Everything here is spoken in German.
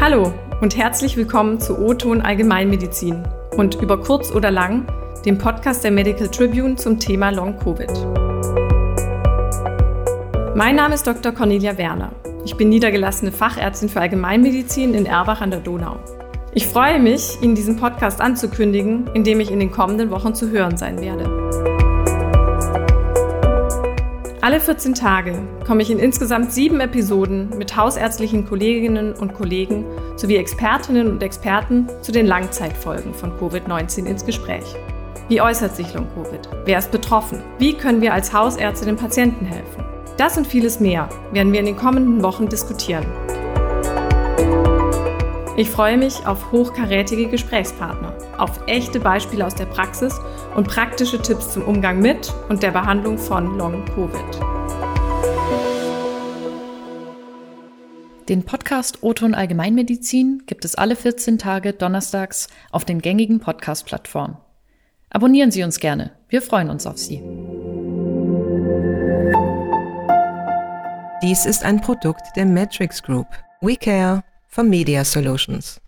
Hallo und herzlich willkommen zu O-Ton Allgemeinmedizin und über kurz oder lang dem Podcast der Medical Tribune zum Thema Long Covid. Mein Name ist Dr. Cornelia Werner. Ich bin niedergelassene Fachärztin für Allgemeinmedizin in Erbach an der Donau. Ich freue mich, Ihnen diesen Podcast anzukündigen, in dem ich in den kommenden Wochen zu hören sein werde. Alle 14 Tage komme ich in insgesamt sieben Episoden mit hausärztlichen Kolleginnen und Kollegen sowie Expertinnen und Experten zu den Langzeitfolgen von Covid-19 ins Gespräch. Wie äußert sich Long-Covid? Wer ist betroffen? Wie können wir als Hausärzte den Patienten helfen? Das und vieles mehr werden wir in den kommenden Wochen diskutieren. Ich freue mich auf hochkarätige Gesprächspartner, auf echte Beispiele aus der Praxis und praktische Tipps zum Umgang mit und der Behandlung von Long-Covid. Den Podcast Oton Allgemeinmedizin gibt es alle 14 Tage donnerstags auf den gängigen Podcast-Plattformen. Abonnieren Sie uns gerne. Wir freuen uns auf Sie. Dies ist ein Produkt der Matrix Group. We Care for Media Solutions.